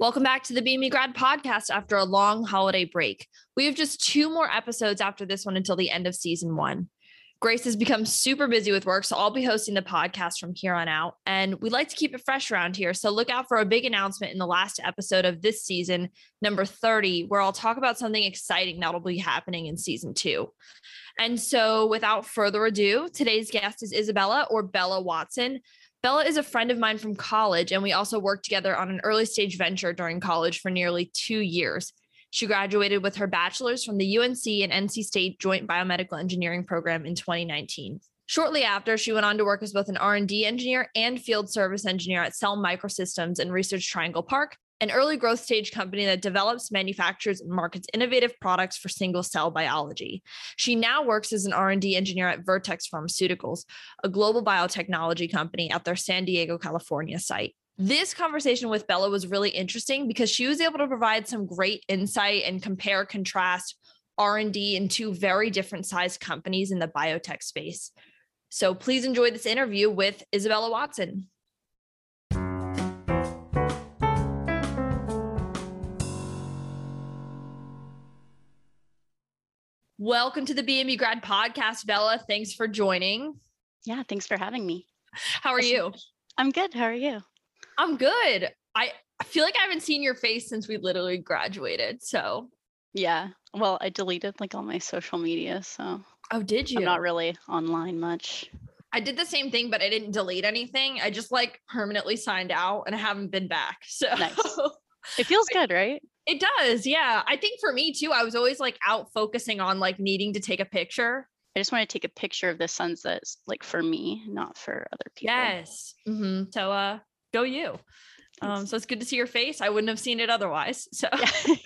Welcome back to the BME Grad podcast after a long holiday break. We have just two more episodes after this one until the end of season one. Grace has become super busy with work, so I'll be hosting the podcast from here on out. And we'd like to keep it fresh around here. So look out for a big announcement in the last episode of this season, number 30, where I'll talk about something exciting that'll be happening in season two. And so without further ado, today's guest is Isabella or Bella Watson. Bella is a friend of mine from college, and we also worked together on an early stage venture during college for nearly two years. She graduated with her bachelor's from the UNC and NC State Joint Biomedical Engineering program in 2019. Shortly after, she went on to work as both an R&D engineer and field service engineer at Cell Microsystems in Research Triangle Park, an early growth stage company that develops, manufactures, and markets innovative products for single cell biology. She now works as an R&D engineer at Vertex Pharmaceuticals, a global biotechnology company at their San Diego, California site. This conversation with Bella was really interesting because she was able to provide some great insight and compare contrast R&D in two very different sized companies in the biotech space. So please enjoy this interview with Isabella Watson. Welcome to the BME Grad Podcast, Bella. Thanks for joining. Yeah, thanks for having me. How are you? I'm good. How are you? I'm good. I feel like I haven't seen your face since we literally graduated. So, yeah. Well, I deleted like all my social media. So, oh, did you? I'm not really online much. I did the same thing, but I didn't delete anything. I just like permanently signed out and I haven't been back. So, nice. it feels good, right? It does. Yeah. I think for me too, I was always like out focusing on like needing to take a picture. I just want to take a picture of the sunsets, like for me, not for other people. Yes. Mm-hmm. So, uh, go you. Um, so it's good to see your face. I wouldn't have seen it otherwise. So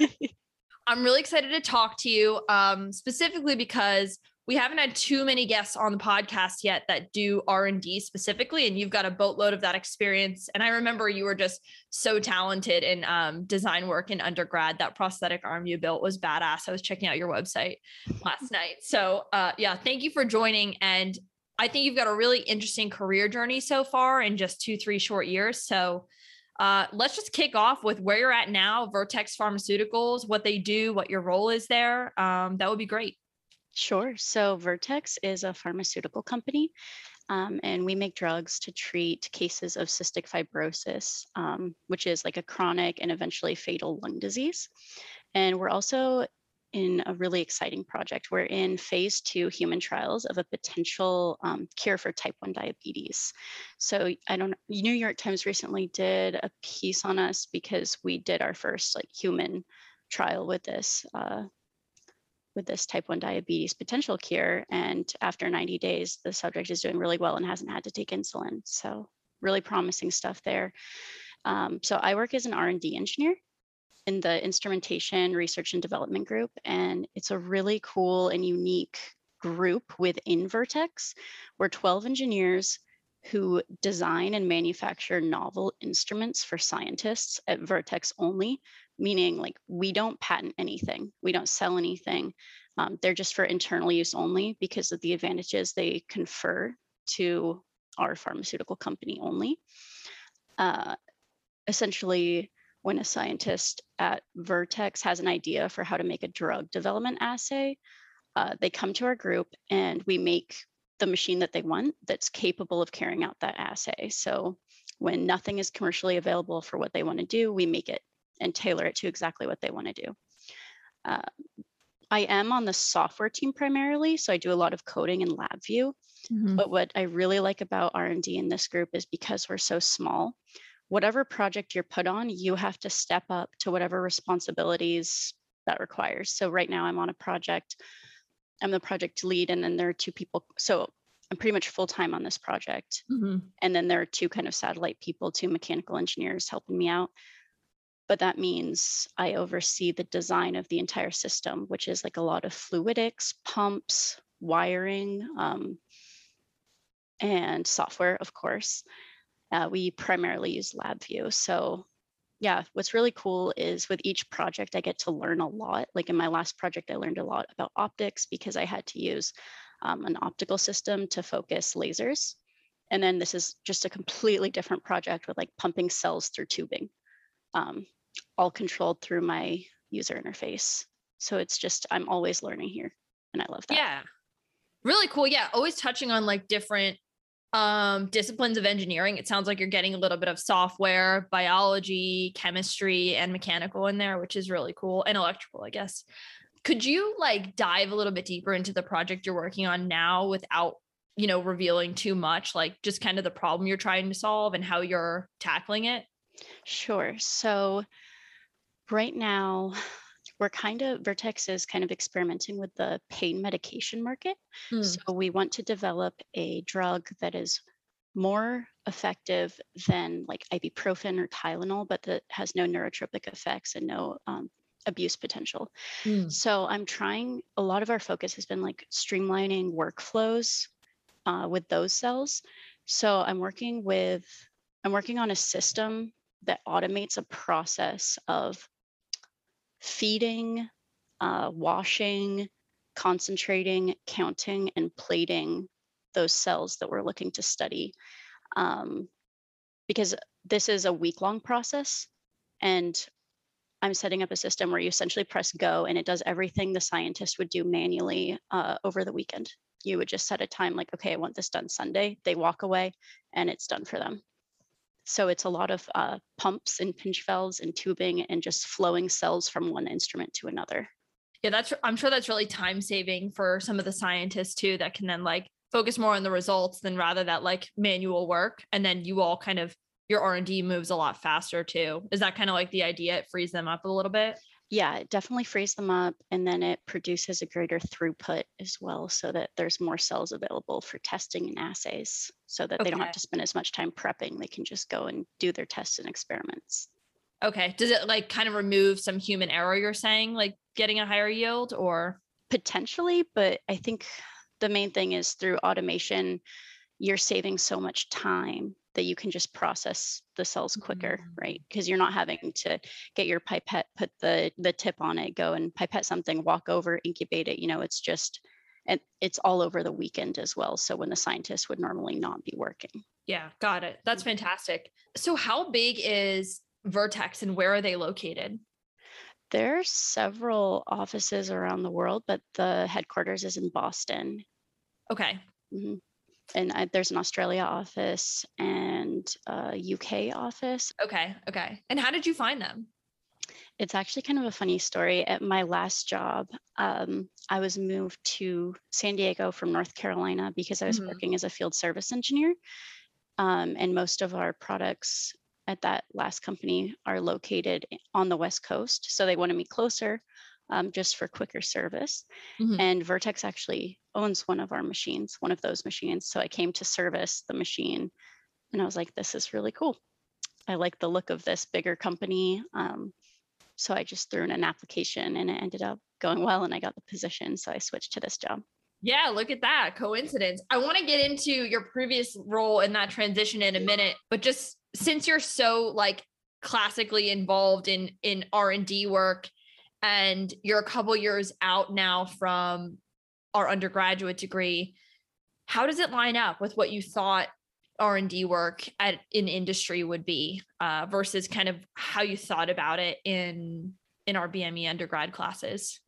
yeah. I'm really excited to talk to you, um, specifically because we haven't had too many guests on the podcast yet that do r&d specifically and you've got a boatload of that experience. And i remember you were just so talented in um, design work in undergrad. That prosthetic arm you built was badass. I was checking out your website last night. So uh, yeah thank you for joining. And i think you've got a really interesting career journey so far in just two three short years. So uh, let's just kick off with where you're at now vertex pharmaceuticals what they do what your role is there. Um, that would be great Sure. So Vertex is a pharmaceutical company, um, and we make drugs to treat cases of cystic fibrosis, um, which is like a chronic and eventually fatal lung disease. And we're also in a really exciting project. We're in phase two human trials of a potential um, cure for type 1 diabetes. So I don't New York Times recently did a piece on us because we did our first like human trial with this uh, with this type 1 diabetes potential cure. And after 90 days, the subject is doing really well and hasn't had to take insulin. So really promising stuff there. Um, so I work as an R&D engineer in the instrumentation research and development group. And it's a really cool and unique group within Vertex. We're 12 engineers who design and manufacture novel instruments for scientists at Vertex only meaning like we don't patent anything, we don't sell anything. Um, they're just for internal use only because of the advantages they confer to our pharmaceutical company only. Uh, essentially, when a scientist at Vertex has an idea for how to make a drug development assay, uh, they come to our group and we make the machine that they want that's capable of carrying out that assay. So when nothing is commercially available for what they want to do, we make it and tailor it to exactly what they want to do. Uh, I am on the software team primarily, so I do a lot of coding in LabVIEW. Mm-hmm. But what I really like about R&D in this group is because we're so small, whatever project you're put on, you have to step up to whatever responsibilities that requires. So right now I'm on a project, I'm the project lead, and then there are two people. So I'm pretty much full time on this project. Mm-hmm. And then there are two kind of satellite people, two mechanical engineers helping me out but that means I oversee the design of the entire system, which is like a lot of fluidics, pumps, wiring, um, and software, of course. Uh, we primarily use LabVIEW. So yeah, what's really cool is with each project, I get to learn a lot. Like in my last project, I learned a lot about optics because I had to use um, an optical system to focus lasers. And then this is just a completely different project with like pumping cells through tubing. Um, all controlled through my user interface. So it's just, I'm always learning here. And I love that. Yeah. Really cool. Yeah. Always touching on like different um disciplines of engineering. It sounds like you're getting a little bit of software, biology, chemistry, and mechanical in there, which is really cool. And electrical, I guess. Could you like dive a little bit deeper into the project you're working on now without, you know, revealing too much, like just kind of the problem you're trying to solve and how you're tackling it? Sure. So right now, we're kind of Vertex is kind of experimenting with the pain medication market. Hmm. So we want to develop a drug that is more effective than like ibuprofen or Tylenol, but that has no neurotropic effects and no um, abuse potential. Hmm. So I'm trying. A lot of our focus has been like streamlining workflows uh, with those cells. So I'm working with I'm working on a system that automates a process of feeding, uh, washing, concentrating, counting, and plating those cells that we're looking to study. Um, because this is a week long process. And I'm setting up a system where you essentially press go and it does everything the scientist would do manually uh, over the weekend. You would just set a time like, okay, I want this done Sunday. They walk away and it's done for them. So it's a lot of uh, pumps and pinch valves and tubing and just flowing cells from one instrument to another. Yeah, that's I'm sure that's really time saving for some of the scientists too that can then like focus more on the results than rather that like manual work and then you all kind of your R&D moves a lot faster too. Is that kind of like the idea it frees them up a little bit? Yeah, it definitely frees them up and then it produces a greater throughput as well so that there's more cells available for testing and assays so that they don't have to spend as much time prepping. They can just go and do their tests and experiments. Okay. Does it like kind of remove some human error you're saying like getting a higher yield or potentially but i think the main thing is through automation you're saving so much time that you can just process the cells quicker Mm. right because you're not having to get your pipette put the the tip on it go and pipette something walk over incubate it you know it's just and it's all over the weekend as well so when the scientist would normally not be working Yeah, got it. That's fantastic. So how big is Vertex and where are they located? there are several offices around the world but the headquarters is in boston Okay. Mhm. And I, there's an Australia office and a UK office. Okay. Okay. And how did you find them? It's actually kind of a funny story. At my last job, um, I was moved to San Diego from North Carolina because I was Mhm. working as a field service engineer. Um, and most of our products at that last company are located on the West Coast. So they wanted me closer um, just for quicker service. Mhm. And Vertex actually owns one of our machines, one of those machines. So I came to service the machine and I was like, this is really cool. I like the look of this bigger company. Um, so I just threw in an application and it ended up going well and I got the position. So I switched to this job. Yeah, look at that coincidence. I want to get into your previous role in that transition in a minute, but just since you're so like classically involved in in R&D work and you're a couple years out now from our undergraduate degree, how does it line up with what you thought R&D work at in industry would be uh, versus kind of how you thought about it in in our BME undergrad classes?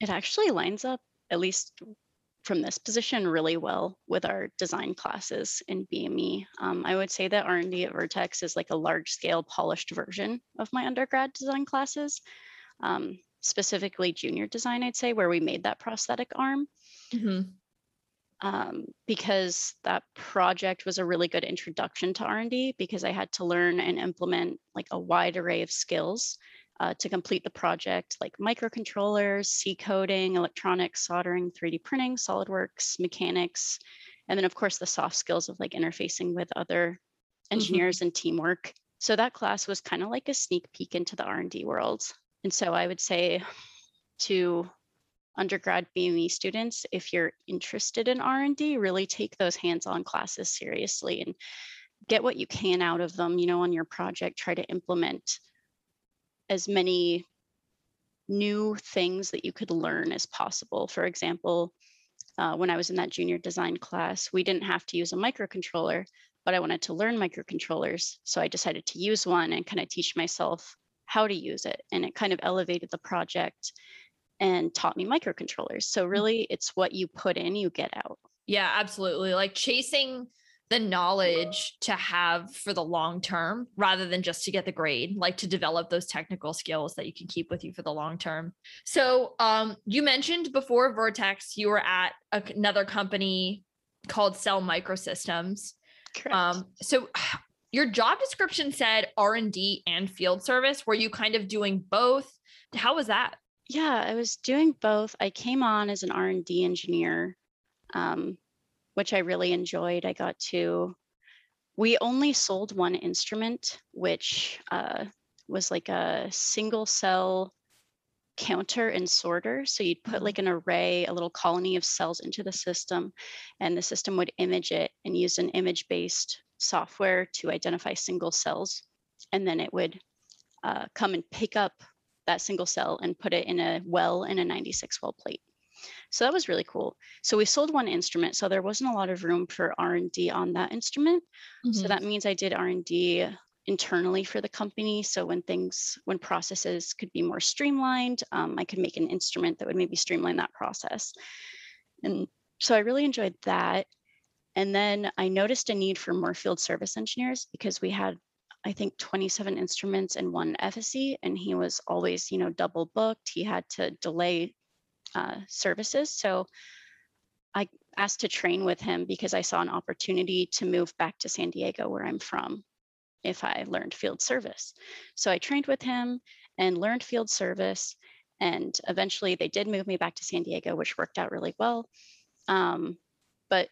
It actually lines up, at least from this position, really well with our design classes in BME. Um, I would say that R&D at Vertex is like a large scale polished version of my undergrad design classes. Um, specifically junior design, I'd say, where we made that prosthetic arm. Mhm. um, because that project was a really good introduction to R&D because I had to learn and implement like a wide array of skills uh, to complete the project, like microcontrollers, C coding, electronics, soldering, 3D printing, SolidWorks, mechanics, and then of course the soft skills of like interfacing with other engineers and teamwork. So that class was kind of like a sneak peek into the R&D world. And so I would say to undergrad BME students, if you're interested in R&D, really take those hands-on classes seriously and get what you can out of them, you know, on your project, try to implement as many new things that you could learn as possible. For example, uh, when I was in that junior design class, we didn't have to use a microcontroller, but I wanted to learn microcontrollers. So I decided to use one and kind of teach myself how to use it. And it kind of elevated the project and taught me microcontrollers. So Mm. really it's what you put in, you get out. Yeah, absolutely. Like chasing the knowledge to have for the long term rather than just to get the grade, like to develop those technical skills that you can keep with you for the long term. So, um, you mentioned before Vertex, you were at another company called Cell Microsystems. Correct. Um, so your job description said R&D and field service. Were you kind of doing both? How was that? yeah, I was doing both. I came on as an R&D engineer, um, which I really enjoyed. I got to, we only sold one instrument, which uh, was like a single cell counter and sorter. So you'd put Mhm. like an array, a little colony of cells into the system, and the system would image it and use an image-based software to identify single cells. And then it would uh, come and pick up that single cell and put it in a well in a 96 well plate. So that was really cool. So we sold one instrument, so there wasn't a lot of room for R&D on that instrument. So Mhm. that means I did R&D internally for the company. So when things, when processes could be more streamlined, um, I could make an instrument that would maybe streamline that process. And so I really enjoyed that. And then I noticed a need for more field service engineers because we had, I think, 27 instruments and one FSE, and he was always, you know, double booked. He had to delay uh, services. So I asked to train with him because I saw an opportunity to move back to San Diego, where I'm from, if I learned field service. So I trained with him and learned field service. And eventually they did move me back to San Diego, which worked out really well. Um, but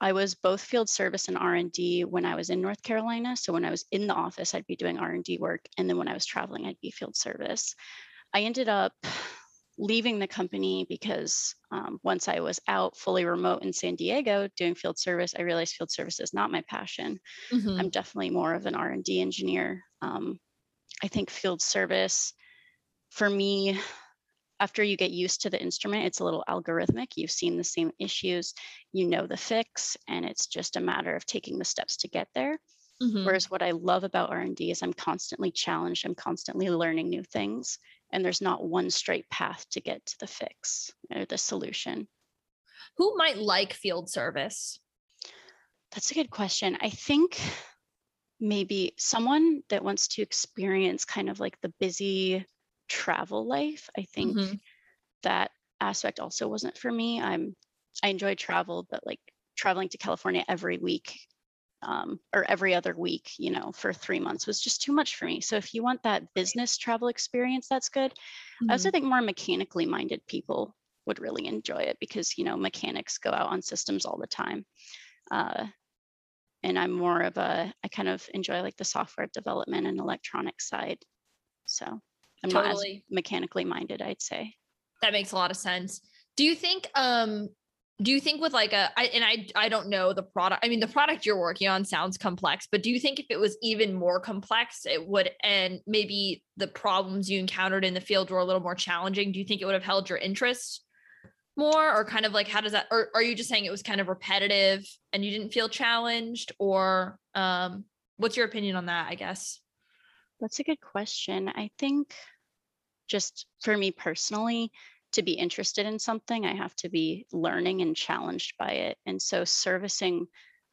I was both field service and R&D when I was in North Carolina. So when I was in the office, I'd be doing R&D work. And then when I was traveling, I'd be field service. I ended up leaving the company because um, once I was out fully remote in San Diego doing field service, I realized field service is not my passion. Mhm. I'm definitely more of an R&D engineer. Um, I think field service, for me, after you get used to the instrument, it's a little algorithmic. You've seen the same issues, you know the fix, and it's just a matter of taking the steps to get there. Mhm. Whereas what I love about R&D is I'm constantly challenged, I'm constantly learning new things, and there's not one straight path to get to the fix or the solution. Who might like field service? That's a good question. I think maybe someone that wants to experience kind of like the busy travel life. I think Mhm. that aspect also wasn't for me. I'm I enjoy travel, but like traveling to California every week um, or every other week, you know, for three months was just too much for me. So if you want that business travel experience, that's good. I also Mhm. think more mechanically minded people would really enjoy it because you know mechanics go out on systems all the time. Uh, and I'm more of a I kind of enjoy like the software development and electronic side. So I'm Totally. mechanically minded, I'd say. That makes a lot of sense. Do you think um do you think with like a I and I I don't know the product. I mean the product you're working on sounds complex, but do you think if it was even more complex it would and maybe the problems you encountered in the field were a little more challenging, do you think it would have held your interest more or kind of like how does that or are you just saying it was kind of repetitive and you didn't feel challenged or um what's your opinion on that, I guess? That's a good question. I think just for me personally, to be interested in something, I have to be learning and challenged by it. And so servicing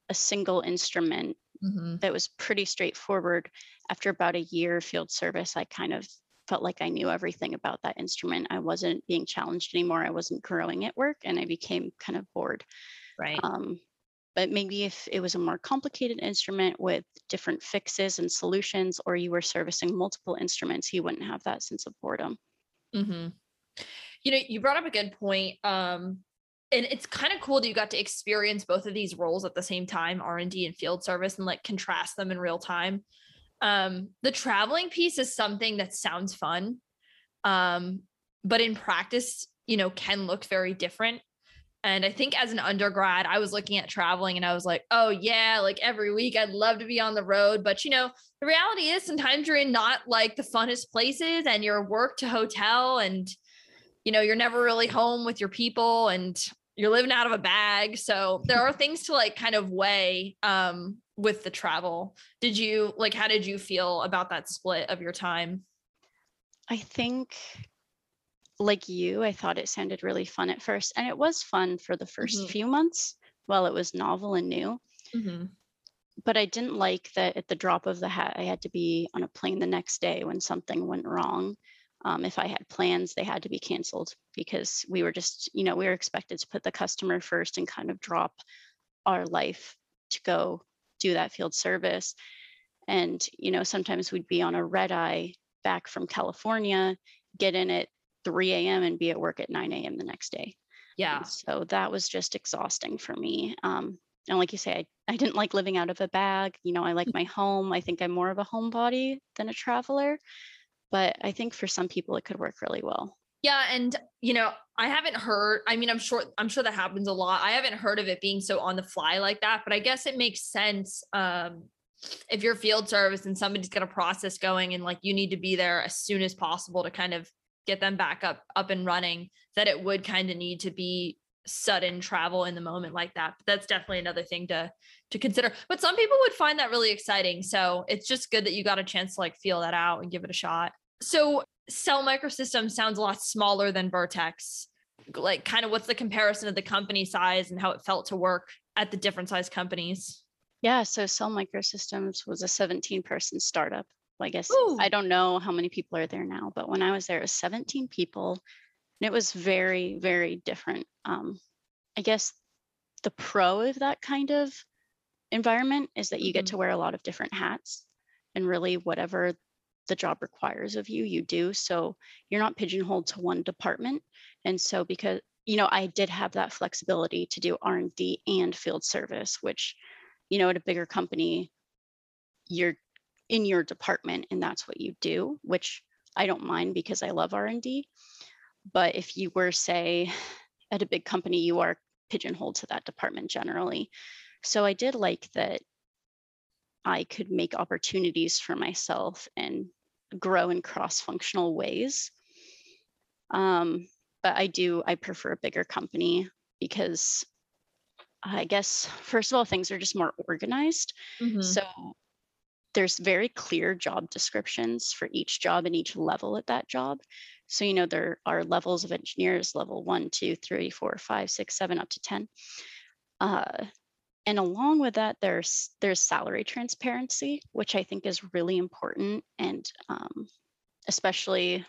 a single instrument Mhm. that was pretty straightforward. After about a year of field service, I kind of felt like I knew everything about that instrument. I wasn't being challenged anymore. I wasn't growing at work and I became kind of bored. Right. Um, but maybe if it was a more complicated instrument with different fixes and solutions, or you were servicing multiple instruments, you wouldn't have that sense of boredom. hmm You know, you brought up a good point. Um, and it's kind of cool that you got to experience both of these roles at the same time, R and D and field service, and like contrast them in real time. Um, the traveling piece is something that sounds fun, um, but in practice, you know, can look very different. And I think as an undergrad, I was looking at traveling and I was like, oh, yeah, like every week I'd love to be on the road. But, you know, the reality is sometimes you're in not like the funnest places and you're work to hotel and, you know, you're never really home with your people and you're living out of a bag. So there are things to like kind of weigh um, with the travel. Did you like, how did you feel about that split of your time? I think like you, I thought it sounded really fun at first. And it was fun for the 1st Mhm. few months while it was novel and new. But I didn't like that at the drop of the hat, I had to be on a plane the next day when something went wrong. Um, if I had plans, they had to be canceled because we were just, you know, we were expected to put the customer first and kind of drop our life to go do that field service. And, you know, sometimes we'd be on a red eye back from California, get in at 3 a.m. and be at work at 9 a.m. the next day. Yeah. And so that was just exhausting for me. Um, and like you say, I, I didn't like living out of a bag. You know, I like my home. I think I'm more of a homebody than a traveler. But I think for some people it could work really well. Yeah, and you know, I haven't heard. I mean, I'm sure I'm sure that happens a lot. I haven't heard of it being so on the fly like that, but I guess it makes sense. Um, if you're field service and somebody's got a process going and like you need to be there as soon as possible to kind of get them back up up and running, that it would kind of need to be sudden travel in the moment like that. But that's definitely another thing to to consider. But some people would find that really exciting. So it's just good that you got a chance to like feel that out and give it a shot. So Cell Microsystems sounds a lot smaller than Vertex. Like, kind of what's the comparison of the company size and how it felt to work at the different size companies? Yeah. So Cell Microsystems was a 17 person startup. I guess Ooh. I don't know how many people are there now, but when I was there, it was 17 people. And it was very, very different. Um, I guess the pro of that kind of environment is that you get Mhm. to wear a lot of different hats and really whatever the job requires of you, you do. So you're not pigeonholed to one department. And so because you know, I did have that flexibility to do R&D and field service, which, you know, at a bigger company, you're in your department and that's what you do, which I don't mind because I love R&D. But if you were, say, at a big company, you are pigeonholed to that department generally. So I did like that I could make opportunities for myself and grow in cross-functional ways. Um, but I do, I prefer a bigger company because I guess, first of all, things are just more organized. Mhm. So there's very clear job descriptions for each job and each level at that job. So, you know, there are levels of engineers, level one, two, three, four, five, six, seven, up to 10. Uh, and along with that, there's there's salary transparency, which I think is really important, and um, especially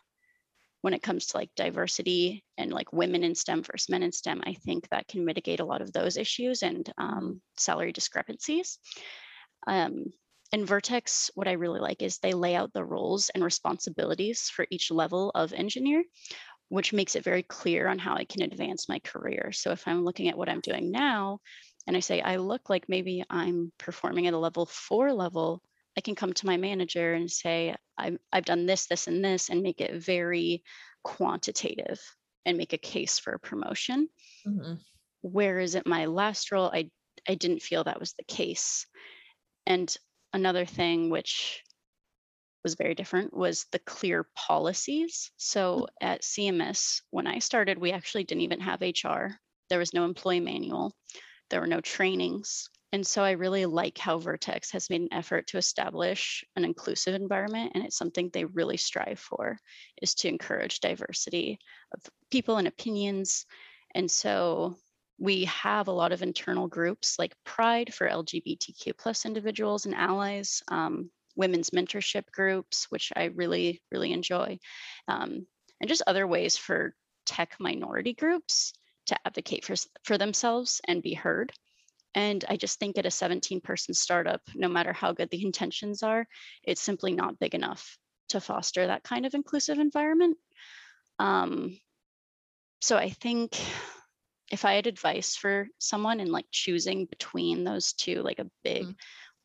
when it comes to like diversity and like women in STEM versus men in STEM, I think that can mitigate a lot of those issues and um, salary discrepancies. Um, in Vertex, what I really like is they lay out the roles and responsibilities for each level of engineer, which makes it very clear on how I can advance my career. So if I'm looking at what I'm doing now, and I say I look like maybe I'm performing at a level four level, I can come to my manager and say I've, I've done this, this, and this, and make it very quantitative and make a case for a promotion. Mhm. Whereas at my last role, I I didn't feel that was the case. And another thing which was very different was the clear policies. So mm-hmm. at CMS, when I started, we actually didn't even have HR. There was no employee manual. There were no trainings. And so I really like how Vertex has made an effort to establish an inclusive environment. And it's something they really strive for is to encourage diversity of people and opinions. And so we have a lot of internal groups like Pride for LGBTQ plus individuals and allies, um, women's mentorship groups, which I really, really enjoy, um, and just other ways for tech minority groups to advocate for, for themselves and be heard. And I just think at a 17 person startup, no matter how good the intentions are, it's simply not big enough to foster that kind of inclusive environment. Um, so I think if I had advice for someone in like choosing between those two, like a big Mm.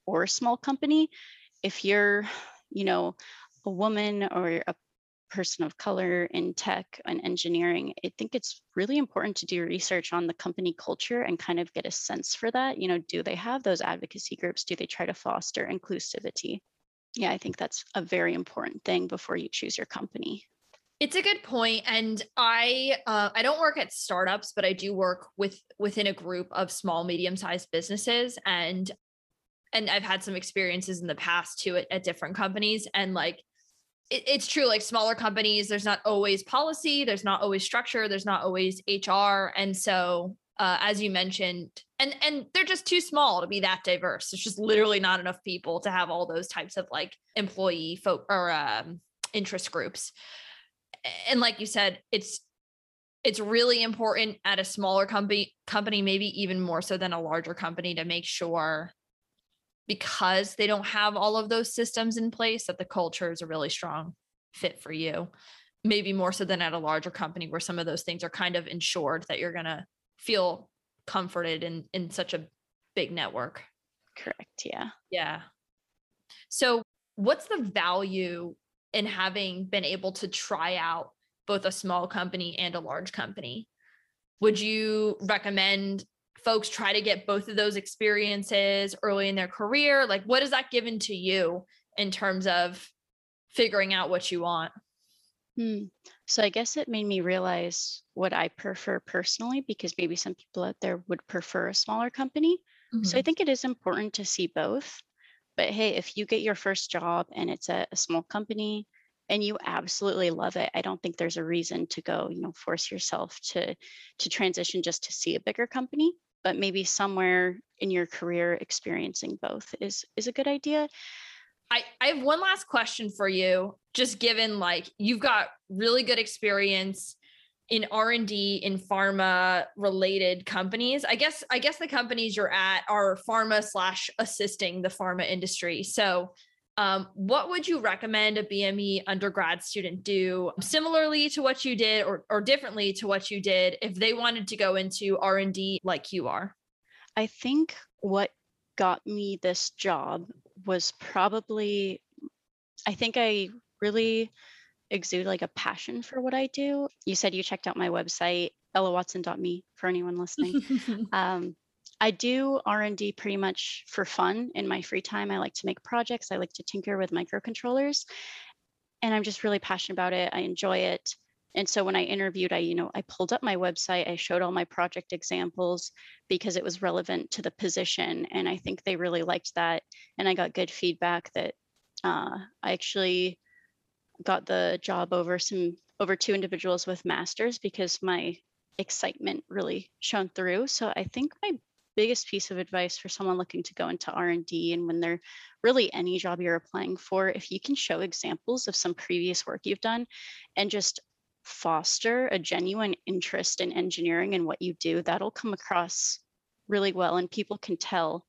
or a small company, if you're, you know, a woman or a person of color in tech and engineering, I think it's really important to do research on the company culture and kind of get a sense for that. You know, do they have those advocacy groups? Do they try to foster inclusivity? Yeah, I think that's a very important thing before you choose your company. It's a good point, and I uh, I don't work at startups, but I do work with within a group of small medium sized businesses, and and I've had some experiences in the past too at, at different companies, and like it, it's true. Like smaller companies, there's not always policy, there's not always structure, there's not always HR, and so uh, as you mentioned, and and they're just too small to be that diverse. It's just literally not enough people to have all those types of like employee folk or um, interest groups. And like you said, it's it's really important at a smaller company company maybe even more so than a larger company to make sure because they don't have all of those systems in place that the culture is a really strong fit for you maybe more so than at a larger company where some of those things are kind of ensured that you're going to feel comforted in in such a big network. Correct yeah. Yeah. So what's the value in having been able to try out both a small company and a large company would you recommend folks try to get both of those experiences early in their career like what has that given to you in terms of figuring out what you want Hmm. So I guess it made me realize what I prefer personally, because maybe some people out there would prefer a smaller company. So I Mhm. think it is important to see both. But hey, if you get your first job and it's a small company and you absolutely love it, I don't think there's a reason to go, you know, force yourself to to transition just to see a bigger company. But maybe somewhere in your career experiencing both is is a good idea. I, I have one last question for you just given like you've got really good experience in r&d in pharma related companies i guess i guess the companies you're at are pharma slash assisting the pharma industry. So um, what would you recommend a bme undergrad student do similarly to what you did or, or differently to what you did if they wanted to go into r&d like you are? I think what got me this job was probably, I think I really exude like a passion for what I do. You said you checked out my website, bellawatson.me for anyone listening. um, I do R&D pretty much for fun in my free time. I like to make projects. I like to tinker with microcontrollers and I'm just really passionate about it. I enjoy it. And so when I interviewed, I, you know, I pulled up my website, I showed all my project examples because it was relevant to the position. And I think they really liked that. And I got good feedback that uh, I actually got the job over some over two individuals with masters because my excitement really shone through. So I think my biggest piece of advice for someone looking to go into R&D and when they're really any job you're applying for, if you can show examples of some previous work you've done and just foster a genuine interest in engineering and what you do, that'll come across really well and people can tell.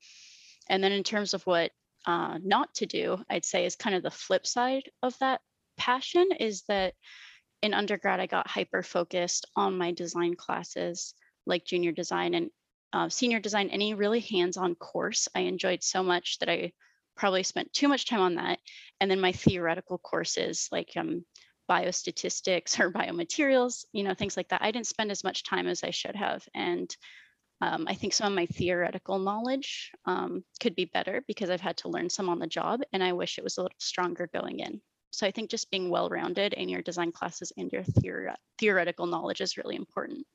And then in terms of what uh, not to do, I'd say is kind of the flip side of that passion is that in undergrad, I got hyper focused on my design classes like junior design and uh, senior design, any really hands on course. I enjoyed so much that I probably spent too much time on that. And then my theoretical courses like um, biostatistics or biomaterials, you know, things like that. I didn't spend as much time as I should have. And um, I think some of my theoretical knowledge um, could be better because I've had to learn some on the job and I wish it was a little stronger going in. So I think just being well-rounded in your design classes and your theori- theoretical knowledge is really important.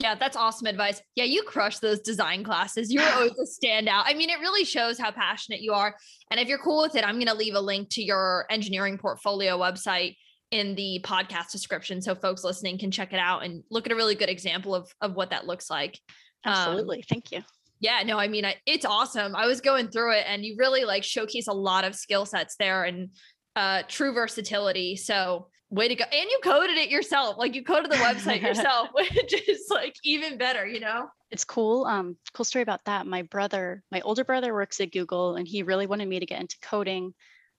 Yeah, that's awesome advice. Yeah, you crush those design classes. You're always a standout. I mean, it really shows how passionate you are. And if you're cool with it, I'm going to leave a link to your engineering portfolio website in the podcast description so folks listening can check it out and look at a really good example of of what that looks like. Um, Absolutely. Thank you. yeah, no, I mean, I, it's awesome. I was going through it and you really like showcase a lot of skill sets there and uh true versatility. So way to go. And you coded it yourself. Like you coded the website yourself, which is like even better, you know? It's cool. Um, cool story about that. My brother, my older brother works at Google and he really wanted me to get into coding.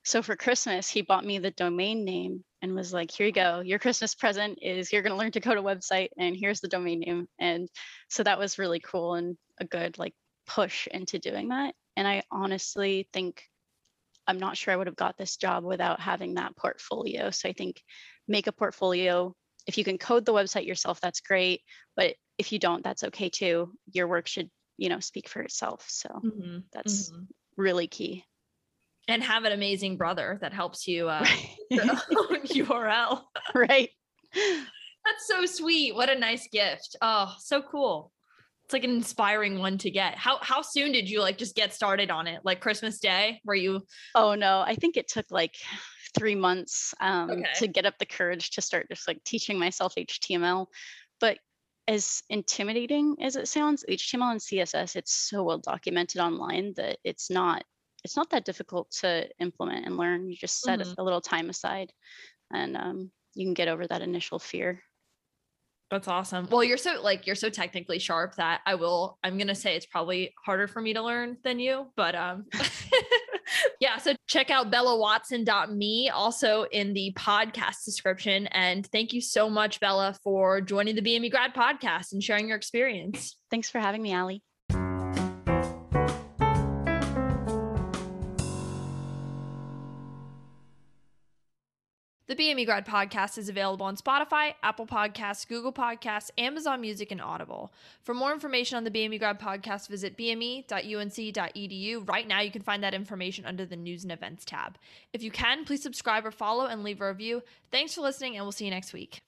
So for Christmas, he bought me the domain name and was like, here you go. Your Christmas present is you're going to learn to code a website and here's the domain name. And so that was really cool and a good like push into doing that. And I honestly think I'm not sure I would have got this job without having that portfolio. So I think make a portfolio. If you can code the website yourself, that's great. But if you don't, that's okay too. Your work should, you know, speak for itself. So Mhm, that's mhm. really key. And have an amazing brother that helps you uh. URL. right. That's so sweet. What a nice gift. Oh, so cool. It's like an inspiring one to get. How how soon did you like just get started on it? Like Christmas Day? Were you Oh no, I think it took like three months um, Okay. to get up the courage to start just like teaching myself HTML. But as intimidating as it sounds, HTML and CSS, it's so well documented online that it's not it's not that difficult to implement and learn. You just set Mhm. a little time aside, and um, you can get over that initial fear. That's awesome. Well, you're so like you're so technically sharp that I will I'm going to say it's probably harder for me to learn than you, but um yeah, so check out bellawatson.me also in the podcast description and thank you so much Bella for joining the BME grad podcast and sharing your experience. Thanks for having me, Allie. The BME Grad podcast is available on Spotify, Apple Podcasts, Google Podcasts, Amazon Music, and Audible. For more information on the BME Grad podcast, visit bme.unc.edu. Right now, you can find that information under the News and Events tab. If you can, please subscribe or follow and leave a review. Thanks for listening, and we'll see you next week.